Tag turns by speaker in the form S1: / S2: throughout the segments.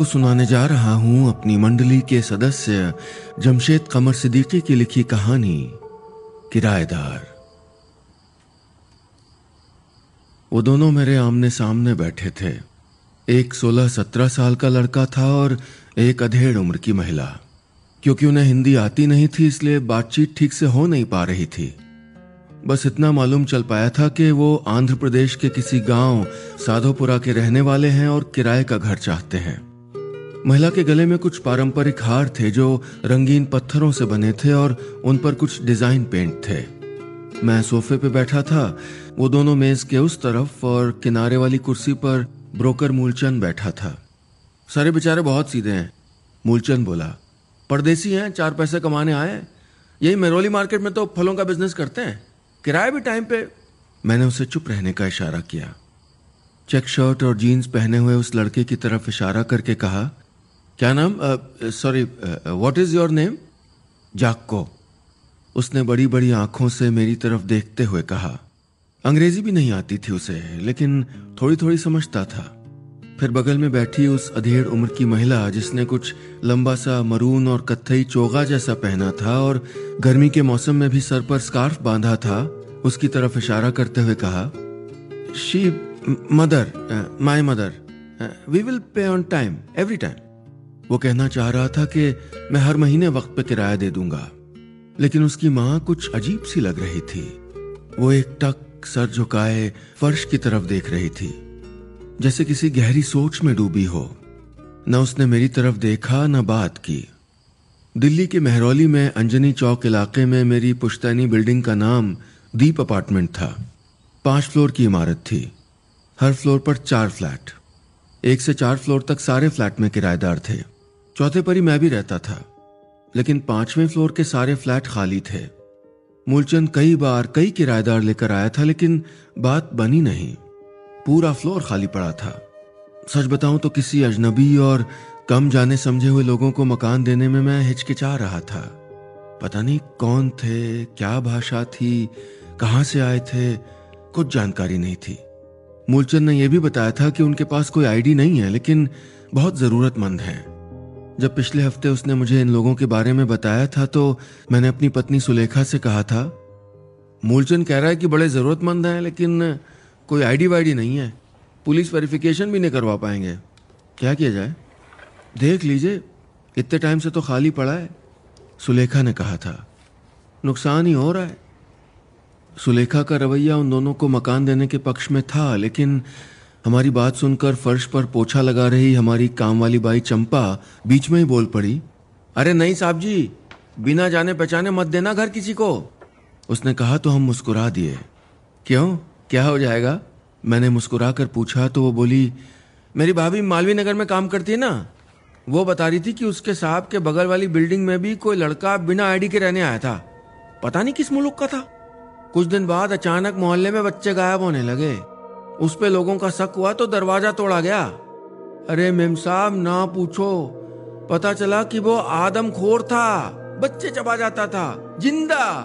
S1: आपको सुनाने जा रहा हूँ अपनी मंडली के सदस्य जमशेद कमर सिद्दीकी की लिखी कहानी, किराएदार। वो दोनों मेरे आमने सामने बैठे थे। एक सोलह सत्रह साल का लड़का था और एक अधेड़ उम्र की महिला। क्योंकि उन्हें हिंदी आती नहीं थी, इसलिए बातचीत ठीक से हो नहीं पा रही थी। बस इतना मालूम चल पाया था कि वो आंध्र प्रदेश के किसी गाँव, साधोपुरा के रहने वाले हैं और किराए का घर चाहते हैं। महिला के गले में कुछ पारंपरिक हार थे जो रंगीन पत्थरों से बने थे और उन पर कुछ डिज़ाइन पेंट थे। मैं सोफे पे बैठा था, वो दोनों मेज के उस तरफ़ और किनारे वाली कुर्सी पर ब्रोकर मूलचंद बैठा था। सारे बेचारे बहुत सीधे हैं, मूलचंद बोला। परदेसी हैं, चार पैसे कमाने आए यही मेरोली मार्केट में तो फलों का बिज़नेस करते हैं। किराया भी टाइम पे। मैंने उसे चुप रहने का इशारा किया। चेक शर्ट और जीन्स पहने हुए उस लड़के की तरफ़ इशारा करके कहा क्या नाम? Sorry what is your name जाक्को। उसने बड़ी बड़ी आँखों से मेरी तरफ़ देखते हुए कहा। अंग्रेज़ी भी नहीं आती थी उसे, लेकिन थोड़ी थोड़ी समझता था। फिर बगल में बैठी उस अधेड़ उम्र की महिला, जिसने कुछ लंबा सा मरून और कत्थई चोगा जैसा पहना था और गर्मी के मौसम में भी सर पर स्कार्फ बांधा था, उसकी तरफ़ इशारा करते हुए कहा she mother my mother we will pay on time every time वो कहना चाह रहा था कि मैं हर महीने वक्त पे किराया दे दूँगा। लेकिन उसकी माँ कुछ अजीब सी लग रही थी। वो एक टक सर झुकाए फर्श की तरफ़ देख रही थी, जैसे किसी गहरी सोच में डूबी हो। न उसने मेरी तरफ़ देखा, न बात की। दिल्ली के मेहरौली में अंजनी चौक इलाके में मेरी पुश्तैनी बिल्डिंग का नाम दीप अपार्टमेंट था। पाँच फ्लोर की इमारत थी। हर फ्लोर पर चार फ्लैट। एक से चार फ्लोर तक सारे फ्लैट में किराएदार थे। चौथे पर ही मैं भी रहता था, लेकिन पाँचवें फ्लोर के सारे फ्लैट खाली थे। मूलचंद कई बार कई किराएदार लेकर आया था, लेकिन बात बनी नहीं। पूरा फ्लोर खाली पड़ा था। सच बताऊँ तो किसी अजनबी और कम जाने समझे हुए लोगों को मकान देने में मैं हिचकिचा रहा था। पता नहीं कौन थे, क्या भाषा थी, कहाँ से आए थे, कुछ जानकारी नहीं थी। मूलचंद ने यह भी बताया था कि उनके पास कोई आईडी नहीं है, लेकिन बहुत जरूरतमंद है। जब पिछले हफ़्ते उसने मुझे इन लोगों के बारे में बताया था तो मैंने अपनी पत्नी सुलेखा से कहा था, मूलचंद कह रहा है कि बड़े जरूरतमंद हैं, लेकिन कोई आईडी वाईडी नहीं है। पुलिस वेरिफिकेशन भी नहीं करवा पाएँगे। क्या किया जाए? देख लीजिए, इतने टाइम से तो खाली पड़ा है। सुलेखा ने कहा था, नुकसान ही हो रहा है। सुलेखा का रवैया उन दोनों को मकान देने के पक्ष में था, लेकिन हमारी बात सुनकर फर्श पर पोछा लगा रही हमारी काम वाली बाई चंपा बीच में ही बोल पड़ी, अरे नहीं साहब जी, बिना जाने पहचाने मत देना घर किसी को। उसने कहा तो हम मुस्कुरा दिए। क्यों? क्या हो जाएगा? मैंने मुस्कुरा कर पूछा तो वो बोली, मेरी भाभी मालवी नगर में काम करती है ना? वो बता रही थी कि उसके साहब के बगल वाली बिल्डिंग में भी कोई लड़का बिना आईडी के रहने आया था। पता नहीं किस मुल्क का था। कुछ दिन बाद अचानक मोहल्ले में बच्चे गायब होने लगे। उस पे लोगों का शक हुआ तो दरवाज़ा तोड़ा गया। अरे मेम साहब, ना पूछो। पता चला कि वो आदम खोर था, बच्चे चबा जाता था, ज़िंदा।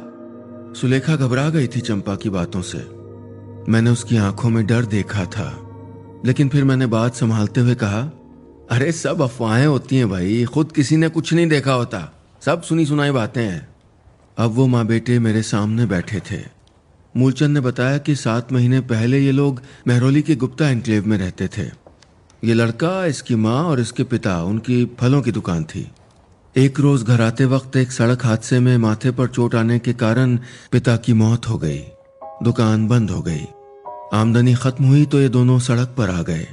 S1: सुलेखा घबरा गई थी चंपा की बातों से। मैंने उसकी आँखों में डर देखा था। लेकिन फिर मैंने बात संभालते हुए कहा, अरे सब अफवाहें होती हैं भाई, खुद किसी ने कुछ नहीं देखा होता। सब सुनी सुनाई बातें हैं। अब वो माँ बेटे मेरे सामने बैठे थे। मूलचंद ने बताया कि सात महीने पहले ये लोग मेहरोली के गुप्ता एनक्लेव में रहते थे। ये लड़का, इसकी माँ और इसके पिता, उनकी फलों की दुकान थी। एक रोज घर आते वक्त एक सड़क हादसे में माथे पर चोट आने के कारण पिता की मौत हो गई। दुकान बंद हो गई। आमदनी खत्म हुई तो ये दोनों सड़क पर आ गए।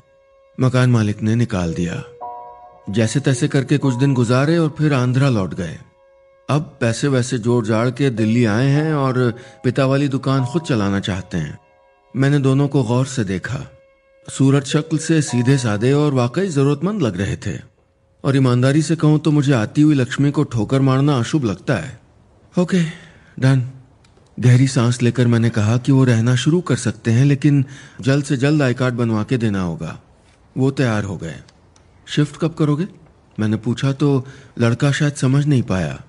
S1: मकान मालिक ने निकाल दिया। जैसे तैसे करके कुछ दिन गुजारे और फिर आंध्रा लौट गए। अब पैसे वैसे जोड़ जाड़ के दिल्ली आए हैं और पिता वाली दुकान खुद चलाना चाहते हैं। मैंने दोनों को गौर से देखा। सूरत शक्ल से सीधे साधे और वाकई जरूरतमंद लग रहे थे। और ईमानदारी से कहूँ तो मुझे आती हुई लक्ष्मी को ठोकर मारना अशुभ लगता है। Okay, done. गहरी सांस लेकर मैंने कहा कि वो रहना शुरू कर सकते हैं, लेकिन जल्द से जल्द आई कार्ड बनवा के देना होगा। वो तैयार हो गए। शिफ्ट कब करोगे? मैंने पूछा तो लड़का शायद समझ नहीं पाया।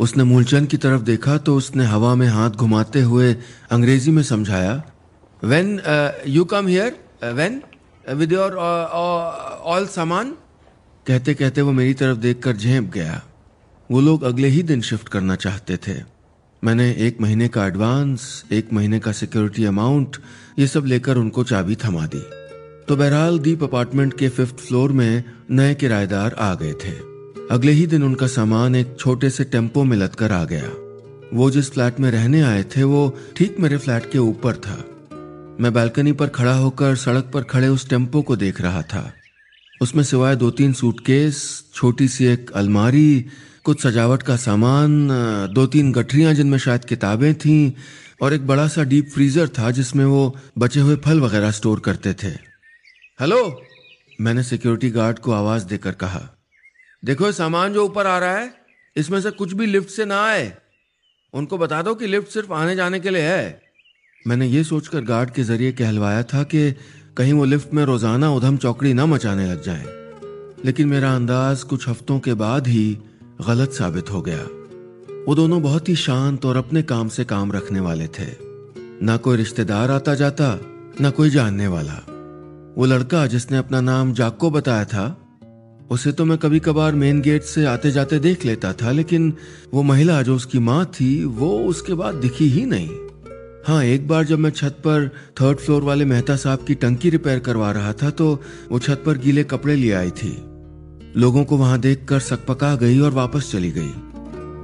S1: उसने मूलचंद की तरफ़ देखा तो उसने हवा में हाथ घुमाते हुए अंग्रेज़ी में समझाया when you come here when with your all सामान कहते कहते वो मेरी तरफ़ देखकर झेप गया। वो लोग अगले ही दिन शिफ्ट करना चाहते थे। मैंने एक महीने का एडवांस एक महीने का सिक्योरिटी अमाउंट ये सब लेकर उनको चाबी थमा दी। तो बहरहाल दीप अपार्टमेंट के फिफ्थ फ्लोर में नए किराएदार आ गए थे। अगले ही दिन उनका सामान एक छोटे से टेंपो में लदकर आ गया। वो जिस फ्लैट में रहने आए थे, वो ठीक मेरे फ्लैट के ऊपर था। मैं बालकनी पर खड़ा होकर सड़क पर खड़े उस टेंपो को देख रहा था। उसमें सिवाय दो तीन सूटकेस, छोटी सी एक अलमारी, कुछ सजावट का सामान दो तीन गठरियाँ जिनमें शायद किताबें थीं, और एक बड़ा सा डीप फ्रीजर था जिसमें वो बचे हुए फल वगैरह स्टोर करते थे। हेलो! मैंने सिक्योरिटी गार्ड को आवाज़ देकर कहा। देखो, सामान जो ऊपर आ रहा है, इसमें से कुछ भी लिफ्ट से ना आए। उनको बता दो कि लिफ्ट सिर्फ़ आने जाने के लिए है। मैंने ये सोचकर गार्ड के ज़रिए कहलवाया था कि कहीं वो लिफ्ट में रोज़ाना उधम चौकड़ी ना मचाने लग जाए। लेकिन मेरा अंदाज कुछ हफ्तों के बाद ही गलत साबित हो गया। वो दोनों बहुत ही शांत और अपने काम से काम रखने वाले थे। ना कोई रिश्तेदार आता जाता, ना कोई जानने वाला। वो लड़का जिसने अपना नाम जाको बताया था उसे तो मैं कभी कभार मेन गेट से आते जाते देख लेता था, लेकिन वो महिला जो उसकी माँ थी, वो उसके बाद दिखी ही नहीं। हाँ एक बार जब मैं छत पर थर्ड फ्लोर वाले मेहता साहब की टंकी रिपेयर करवा रहा था तो वो छत पर गीले कपड़े ले आई थी। लोगों को वहाँ देख देखकर सकपका गई और वापस चली गई।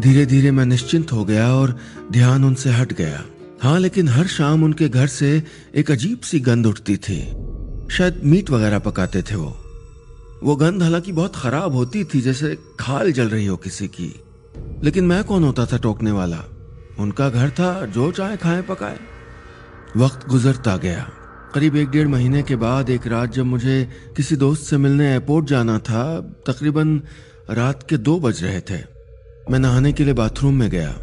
S1: धीरे धीरे मैं निश्चिंत हो गया और ध्यान उनसे हट गया। हाँ लेकिन हर शाम उनके घर से एक अजीब सी गंध उठती थी। शायद मीट वगैरह पकाते थे वो। वो गंध हालाँकि बहुत खराब होती थी, जैसे खाल जल रही हो किसी की। लेकिन मैं कौन होता था टोकने वाला? उनका घर था, जो चाहे खाए, पकाए। वक्त गुजरता गया। करीब एक डेढ़ महीने के बाद एक रात जब मुझे किसी दोस्त से मिलने एयरपोर्ट जाना था, तकरीबन रात के दो बज रहे थे। मैं नहाने के लिए बाथरूम में गया।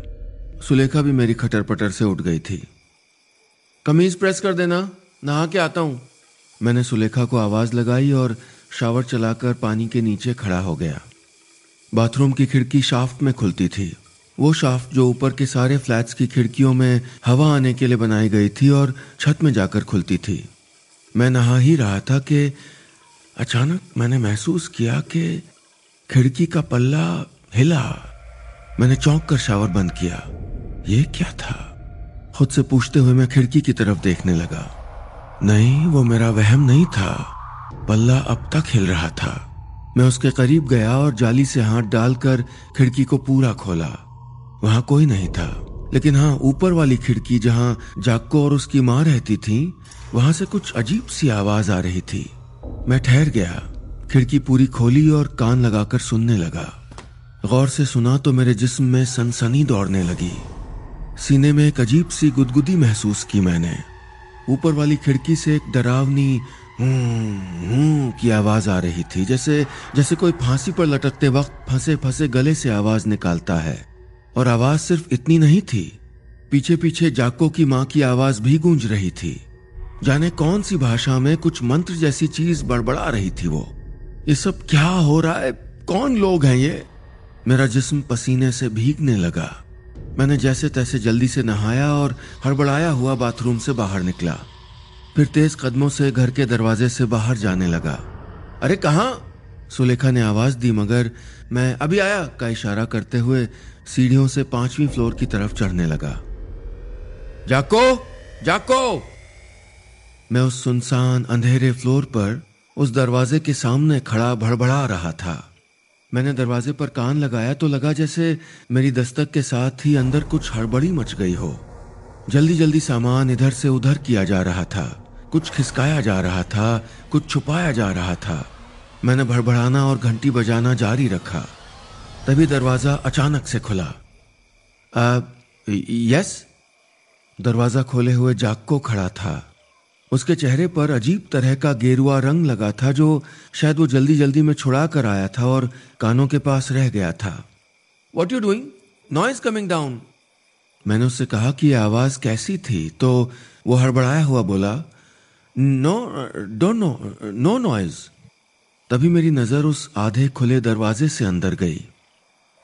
S1: सुलेखा भी मेरी खटर पटर से उठ गई थी। कमीज प्रेस कर देना, नहा के आता हूँ। मैंने सुलेखा को आवाज़ लगाई और शावर चलाकर पानी के नीचे खड़ा हो गया। बाथरूम की खिड़की शाफ्ट में खुलती थी। वो शाफ्ट जो ऊपर के सारे फ्लैट्स की खिड़कियों में हवा आने के लिए बनाई गई थी और छत में जाकर खुलती थी। मैं नहा ही रहा था कि अचानक मैंने महसूस किया कि खिड़की का पल्ला हिला। मैंने चौंक कर शावर बंद किया। ये क्या था? खुद से पूछते हुए मैं खिड़की की तरफ़ देखने लगा। नहीं, वो मेरा वहम नहीं था। पल्ला अब तक हिल रहा था। मैं उसके करीब गया और जाली से हाथ डालकर खिड़की को पूरा खोला। वहाँ कोई नहीं था। लेकिन हाँ ऊपर वाली खिड़की जहाँ जाक्को और उसकी माँ रहती थी, वहाँ से कुछ अजीब सी आवाज़ आ रही थी। मैं ठहर गया। खिड़की पूरी खोली और कान लगाकर सुनने लगा। गौर से सुना तो मेरे जिस्म में सनसनी दौड़ने लगी। सीने में एक अजीब सी गुदगुदी महसूस की मैंने। ऊपर वाली खिड़की से एक डरावनी हूँ की आवाज़ आ रही थी, जैसे जैसे कोई फांसी पर लटकते वक्त फंसे फंसे गले से आवाज़ निकालता है। और आवाज़ सिर्फ़ इतनी नहीं थी पीछे पीछे जाको की माँ की आवाज़ भी गूंज रही थी। जाने कौन सी भाषा में कुछ मंत्र जैसी चीज़ बड़बड़ा रही थी वो। ये सब क्या हो रहा है? कौन लोग हैं ये? मेरा जिस्म पसीने से भीगने लगा। मैंने जैसे तैसे जल्दी से नहाया और हड़बड़ाया हुआ बाथरूम से बाहर निकला। फिर तेज कदमों से घर के दरवाजे से बाहर जाने लगा। अरे कहा? सुलेखा ने आवाज़ दी, मगर मैं अभी आया का इशारा करते हुए सीढ़ियों से पांचवी फ्लोर की तरफ़ चढ़ने लगा। जाको जाको! मैं उस सुनसान अंधेरे फ्लोर पर उस दरवाजे के सामने खड़ा भड़बड़ा रहा था। मैंने दरवाजे पर कान लगाया तो लगा जैसे मेरी दस्तक के साथ ही अंदर कुछ हड़बड़ी मच गई हो। जल्दी जल्दी सामान इधर से उधर किया जा रहा था। कुछ खिसकाया जा रहा था, कुछ छुपाया जा रहा था। मैंने भड़बड़ाना और घंटी बजाना जारी रखा। तभी दरवाज़ा अचानक से खुला। यस? दरवाज़ा खोले हुए जाक्को खड़ा था। उसके चेहरे पर अजीब तरह का गेरुआ रंग लगा था जो शायद वो जल्दी जल्दी में छुड़ा कर आया था और कानों के पास रह गया था। What you doing noise coming down मैंने उससे कहा कि आवाज़ कैसी थी तो वो हड़बड़ाया हुआ बोला no don't no no noise तभी मेरी नज़र उस आधे खुले दरवाजे से अंदर गई।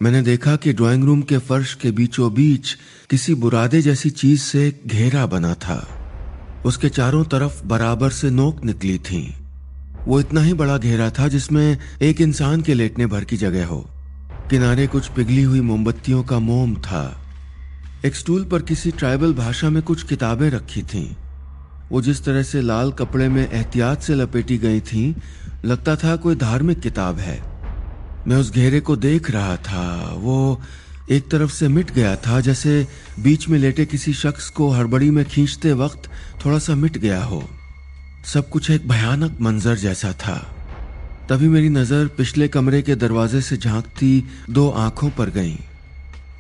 S1: मैंने देखा कि ड्राइंग रूम के फर्श के बीचों बीच किसी बुरादे जैसी चीज़ से घेरा बना था। उसके चारों तरफ़ बराबर से नोक निकली थी। वो इतना ही बड़ा घेरा था जिसमें एक इंसान के लेटने भर की जगह हो। किनारे कुछ पिघली हुई मोमबत्तियों का मोम था। एक स्टूल पर किसी ट्राइबल भाषा में कुछ किताबें रखी थीं। वो जिस तरह से लाल कपड़े में एहतियात से लपेटी गई थीं, लगता था कोई धार्मिक किताब है। मैं उस घेरे को देख रहा था। वो एक तरफ़ से मिट गया था, जैसे बीच में लेटे किसी शख्स को हड़बड़ी में खींचते वक्त थोड़ा सा मिट गया हो। सब कुछ एक भयानक मंजर जैसा था। तभी मेरी नज़र पिछले कमरे के दरवाजे से झांकती दो आँखों पर गई।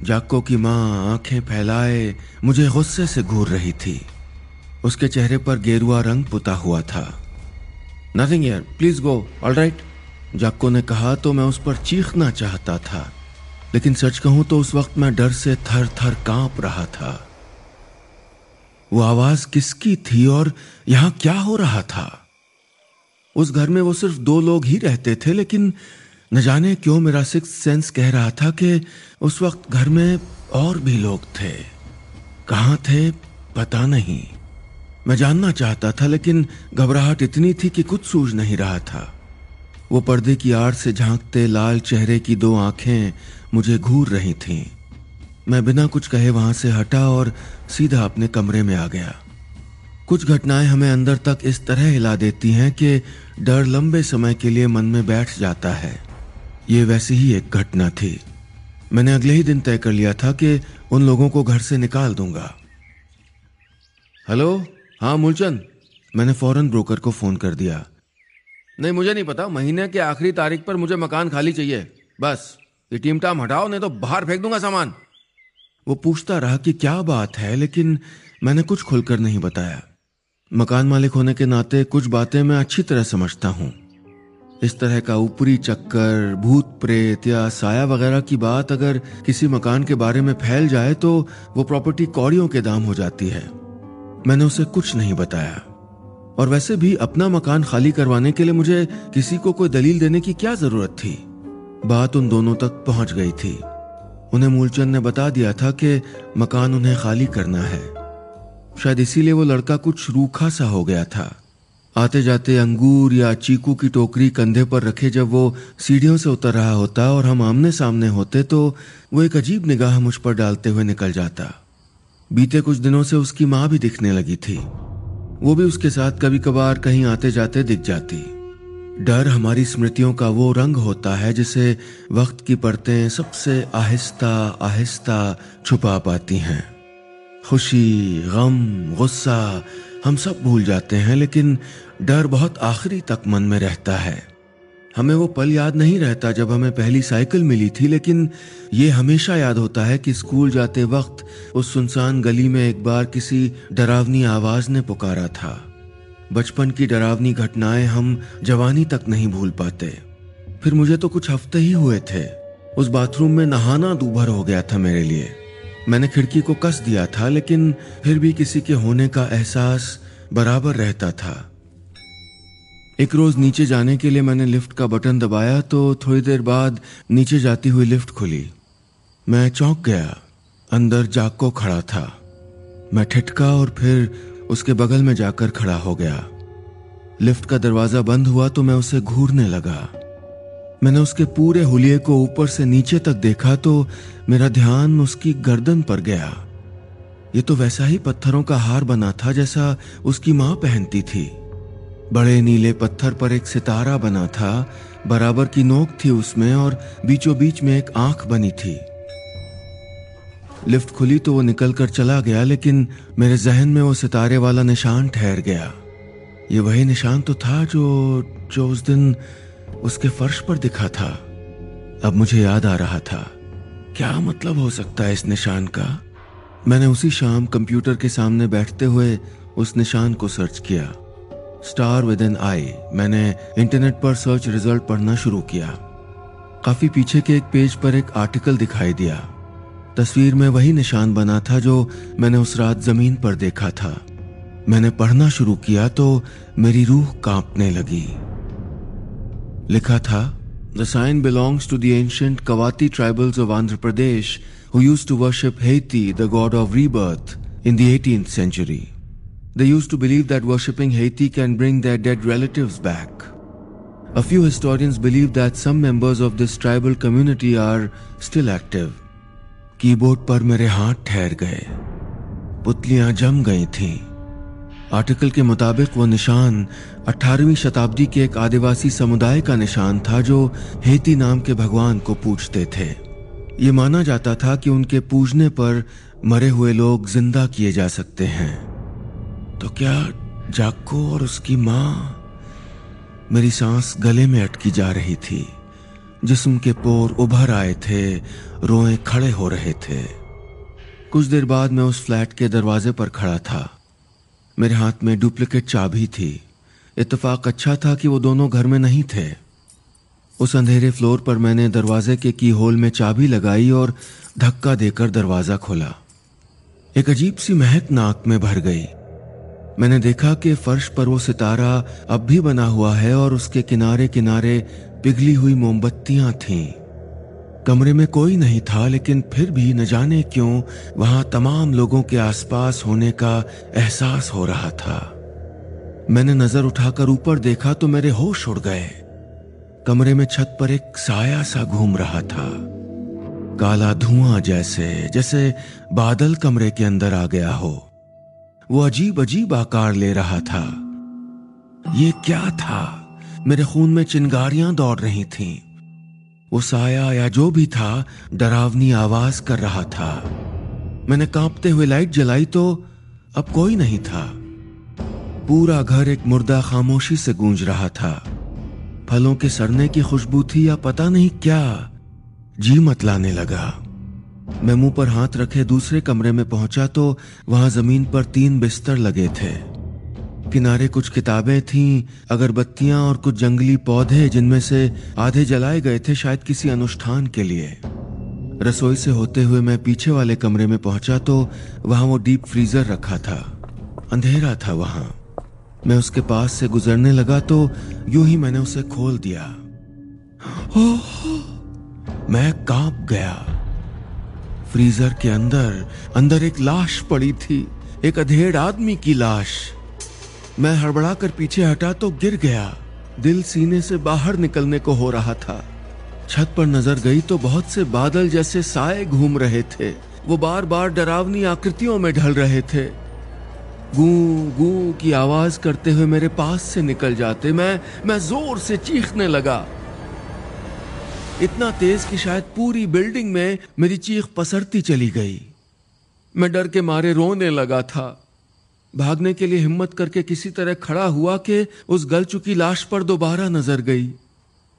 S1: जाको की माँ आँखें फैलाए, मुझे गुस्से से घूर रही थी। उसके चेहरे पर गेरुआ रंग पुता हुआ था। नथिंग यार प्लीज़ गो ऑल राइट जाको ने कहा तो मैं उस पर चीखना चाहता था। लेकिन सच कहूँ तो उस वक्त मैं डर से थर थर काँप रहा था। वो आवाज़ किसकी थी और यहाँ क्या हो रहा था? उस घर में वो सिर्फ़ दो लोग ही रहते थे, लेकिन न जाने क्यों मेरा सिक्स सेंस कह रहा था कि उस वक्त घर में और भी लोग थे। कहाँ थे? पता नहीं। मैं जानना चाहता था, लेकिन घबराहट इतनी थी कि कुछ सूझ नहीं रहा था। वो पर्दे की आड़ से झांकते लाल चेहरे की दो आँखें मुझे घूर रही थीं। मैं बिना कुछ कहे वहाँ से हटा और सीधा अपने कमरे में आ गया। कुछ घटनाएँ हमें अंदर तक इस तरह हिला देती हैं कि डर लंबे समय के लिए मन में बैठ जाता है। ये वैसी ही एक घटना थी। मैंने अगले ही दिन तय कर लिया था कि उन लोगों को घर से निकाल दूँगा। हेलो? हाँ मूलचंद। मैंने फ़ौरन ब्रोकर को फ़ोन कर दिया। नहीं मुझे नहीं पता। महीने के आखिरी तारीख पर मुझे मकान खाली चाहिए। बस ये टीम टाम हटाओ नहीं तो बाहर फेंक दूँगा सामान। वो पूछता रहा कि क्या बात है लेकिन मैंने कुछ खुलकर नहीं बताया। मकान मालिक होने के नाते कुछ बातें मैं अच्छी तरह समझता हूँ। इस तरह का ऊपरी चक्कर भूत प्रेत या साया वगैरह की बात अगर किसी मकान के बारे में फैल जाए तो वो प्रॉपर्टी कौड़ियों के दाम हो जाती है। मैंने उसे कुछ नहीं बताया। और वैसे भी अपना मकान खाली करवाने के लिए मुझे किसी को कोई दलील देने की क्या ज़रूरत थी? बात उन दोनों तक पहुँच गई थी। उन्हें मूलचंद ने बता दिया था कि मकान उन्हें खाली करना है। शायद इसीलिए वो लड़का कुछ रूखा सा हो गया था। आते जाते अंगूर या चीकू की टोकरी कंधे पर रखे जब वो सीढ़ियों से उतर रहा होता और हम आमने सामने होते तो वो एक अजीब निगाह मुझ पर डालते हुए निकल जाता। बीते कुछ दिनों से उसकी माँ भी दिखने लगी थी। वो भी उसके साथ कभी कभार कहीं आते जाते दिख जाती। डर हमारी स्मृतियों का वो रंग होता है जिसे वक्त की परतें सबसे आहिस्ता आहिस्ता छुपा पाती हैं। खुशी, गम, गुस्सा, हम सब भूल जाते हैं, लेकिन डर बहुत आखिरी तक मन में रहता है। हमें वो पल याद नहीं रहता जब हमें पहली साइकिल मिली थी, लेकिन ये हमेशा याद होता है कि स्कूल जाते वक्त उस सुनसान गली में एक बार किसी डरावनी आवाज़ ने पुकारा था। बचपन की डरावनी घटनाएँ हम जवानी तक नहीं भूल पाते। फिर मुझे तो कुछ हफ़्ते ही हुए थे। उस बाथरूम में नहाना दूभर हो गया था मेरे लिए। मैंने खिड़की को कस दिया था, लेकिन फिर भी किसी के होने का एहसास बराबर रहता था। एक रोज नीचे जाने के लिए मैंने लिफ्ट का बटन दबाया तो थोड़ी देर बाद नीचे जाती हुई लिफ्ट खुली। मैं चौंक गया। अंदर जाको खड़ा था। मैं ठिटका और फिर उसके बगल में जाकर खड़ा हो गया। लिफ्ट का दरवाज़ा बंद हुआ तो मैं उसे घूरने लगा। मैंने उसके पूरे हुलिये को ऊपर से नीचे तक देखा तो मेरा ध्यान उसकी गर्दन पर गया। ये तो वैसा ही पत्थरों का हार बना था जैसा उसकी माँ पहनती थी। बड़े नीले पत्थर पर एक सितारा बना था, बराबर की नोक थी उसमें और बीचों बीच में एक आँख बनी थी। लिफ्ट खुली तो वो निकल कर चला गया, लेकिन मेरे जहन में वो सितारे वाला निशान ठहर गया। ये वही निशान तो था जो जो उस दिन उसके फर्श पर दिखा था। अब मुझे याद आ रहा था। क्या मतलब हो सकता है इस निशान का? मैंने उसी शाम कंप्यूटर के सामने बैठते हुए उस निशान को सर्च किया। स्टार विद एन आई मैंने इंटरनेट पर सर्च रिज़ल्ट पढ़ना शुरू किया। काफ़ी पीछे के एक पेज पर एक आर्टिकल दिखाई दिया। तस्वीर में वही निशान बना था जो मैंने उस रात ज़मीन पर देखा था। मैंने पढ़ना शुरू किया तो मेरी रूह कांपने लगी। लिखा था the sign belongs to the ancient Kavati tribals of Andhra Pradesh who use to worship Heti the god of rebirth in the eighteen century They used to believe that worshipping Haiti can bring their dead relatives back. A few historians believe that some members of this tribal community are still active. Keyboard पर मेरे हाथ ठहर गए पुतलियाँ जम गई थीं। Article के मुताबिक वो निशान 18वीं शताब्दी के एक आदिवासी समुदाय का निशान था जो हेती नाम के भगवान को पूजते थे ये माना जाता था कि उनके पूजने पर मरे हुए लोग ज़िंदा किए जा सकते हैं तो क्या जाको और उसकी माँ मेरी सांस गले में अटकी जा रही थी? जिस्म के पोर उभर आए थे, रोए खड़े हो रहे थे। कुछ देर बाद मैं उस फ्लैट के दरवाजे पर खड़ा था। मेरे हाथ में डुप्लीकेट चाबी थी। इतफाक अच्छा था कि वो दोनों घर में नहीं थे। उस अंधेरे फ्लोर पर मैंने दरवाजे के की होल में चाबी लगाई और धक्का देकर दरवाज़ा खोला। एक अजीब सी महक नाक में भर गई। मैंने देखा कि फर्श पर वो सितारा अब भी बना हुआ है और उसके किनारे किनारे पिघली हुई मोमबत्तियाँ थीं। कमरे में कोई नहीं था, लेकिन फिर भी न जाने क्यों वहाँ तमाम लोगों के आसपास होने का एहसास हो रहा था। मैंने नज़र उठाकर ऊपर देखा तो मेरे होश उड़ गए। कमरे में छत पर एक साया सा घूम रहा था। काला धुआँ जैसे जैसे बादल कमरे के अंदर आ गया हो। वो अजीब अजीब आकार ले रहा था। ये क्या था? मेरे खून में चिंगारियाँ दौड़ रही थीं। वो साया या जो भी था, डरावनी आवाज़ कर रहा था। मैंने कांपते हुए लाइट जलाई तो अब कोई नहीं था। पूरा घर एक मुर्दा खामोशी से गूंज रहा था। फलों के सड़ने की खुशबू थी या पता नहीं क्या, जी मत लाने लगा। मैं मुँह पर हाथ रखे दूसरे कमरे में पहुँचा तो वहाँ ज़मीन पर तीन बिस्तर लगे थे। किनारे कुछ किताबें थीं, अगरबत्तियाँ और कुछ जंगली पौधे जिनमें से आधे जलाए गए थे शायद किसी अनुष्ठान के लिए। रसोई से होते हुए मैं पीछे वाले कमरे में पहुँचा तो वहाँ वो डीप फ्रीजर रखा था। अंधेरा था वहाँ। मैं उसके पास से गुजरने लगा तो यूँ ही मैंने उसे खोल दिया। मैं काँप गया। फ्रीजर के अंदर अंदर एक लाश पड़ी थी, एक अधेड़ आदमी की लाश। मैं हड़बड़ा कर पीछे हटा तो गिर गया। दिल सीने से बाहर निकलने को हो रहा था। छत पर नज़र गई तो बहुत से बादल जैसे साए घूम रहे थे। वो बार बार डरावनी आकृतियों में ढल रहे थे। गू गू की आवाज़ करते हुए मेरे पास से निकल जाते, मैं मैं ज़ोर से चीखने लगा। इतना तेज कि शायद पूरी बिल्डिंग में मेरी चीख पसरती चली गई। मैं डर के मारे रोने लगा था। भागने के लिए हिम्मत करके किसी तरह खड़ा हुआ कि उस गल चुकी लाश पर दोबारा नज़र गई।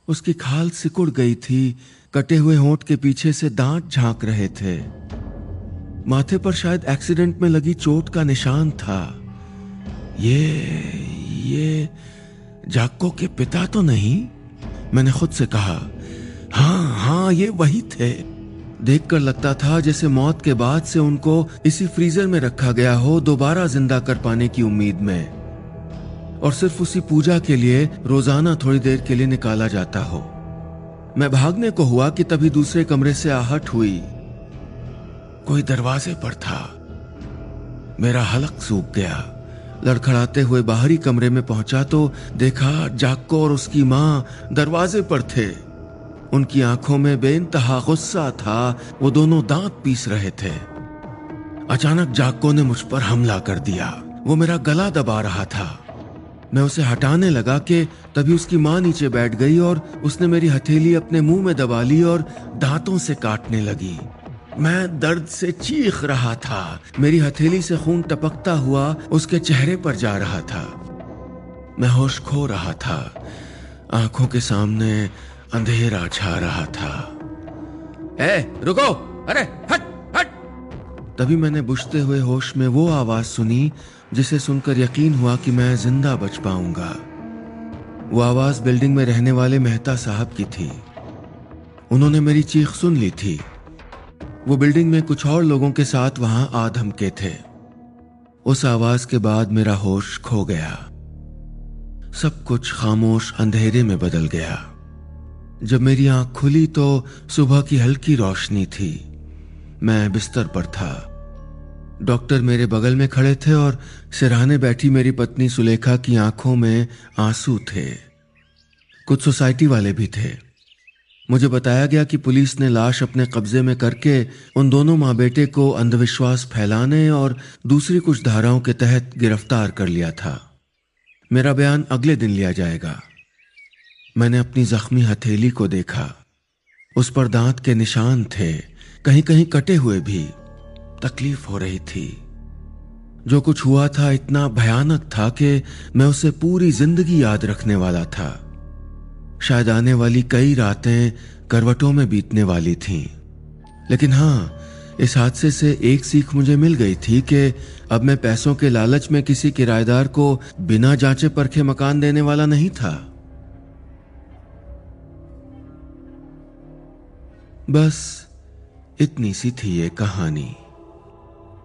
S1: उसकी खाल सिकुड़ गई थी, कटे हुए होंठ के पीछे से दांत झाँक रहे थे। माथे पर शायद एक्सीडेंट में लगी चोट का निशान था। ये ये जाको के पिता तो नहीं? मैंने खुद से कहा। हाँ हाँ ये वही थे। देखकर लगता था जैसे मौत के बाद से उनको इसी फ्रीजर में रखा गया हो दोबारा ज़िंदा कर पाने की उम्मीद में। और सिर्फ़ उसी पूजा के लिए रोज़ाना थोड़ी देर के लिए निकाला जाता हो। मैं भागने को हुआ कि तभी दूसरे कमरे से आहट हुई। कोई दरवाजे पर था। मेरा हलक सूख गया। लड़खड़ाते हुए बाहरी कमरे में पहुँचा तो देखा जाको और उसकी माँ दरवाजे पर थे। उनकी आँखों में बेनतहा गुस्सा था। वो दोनों दांत पीस रहे थे। अचानक जाको ने मुझ पर हमला कर दिया। वो मेरा गला दबा रहा था। मैं उसे हटाने लगा कि तभी उसकी माँ नीचे बैठ गई और उसने मेरी हथेली अपने मुँह में दबा ली और दांतों से काटने लगी। मैं दर्द से चीख रहा था। मेरी हथेली से खून टपकता हुआ उसके चेहरे पर जा रहा था। मैं होश खो रहा था। आँखों के सामने अंधेरा छा रहा था। ए, रुको! अरे हट हट! तभी मैंने बुझते हुए होश में वो आवाज़ सुनी जिसे सुनकर यकीन हुआ कि मैं ज़िंदा बच पाऊँगा। वो आवाज़ बिल्डिंग में रहने वाले मेहता साहब की थी। उन्होंने मेरी चीख सुन ली थी। वो बिल्डिंग में कुछ और लोगों के साथ वहाँ आधम के थे। उस आवाज़ के बाद मेरा होश खो गया। सब कुछ खामोश अंधेरे में बदल गया। जब मेरी आँख खुली तो सुबह की हल्की रोशनी थी। मैं बिस्तर पर था। डॉक्टर मेरे बगल में खड़े थे और सिरहाने बैठी मेरी पत्नी सुलेखा की आँखों में आँसू थे। कुछ सोसाइटी वाले भी थे। मुझे बताया गया कि पुलिस ने लाश अपने कब्जे में करके उन दोनों माँ बेटे को अंधविश्वास फैलाने और दूसरी कुछ धाराओं के तहत गिरफ़्तार कर लिया था। मेरा बयान अगले दिन लिया जाएगा। मैंने अपनी जख्मी हथेली को देखा। उस पर दांत के निशान थे। कहीं कहीं कटे हुए भी तकलीफ़ हो रही थी। जो कुछ हुआ था इतना भयानक था कि मैं उसे पूरी ज़िंदगी याद रखने वाला था। शायद आने वाली कई रातें करवटों में बीतने वाली थीं। लेकिन हाँ, इस हादसे से एक सीख मुझे मिल गई थी कि अब मैं पैसों के लालच में किसी किराएदार को बिना जांचे परखे मकान देने वाला नहीं था। बस इतनी सी थी ये कहानी।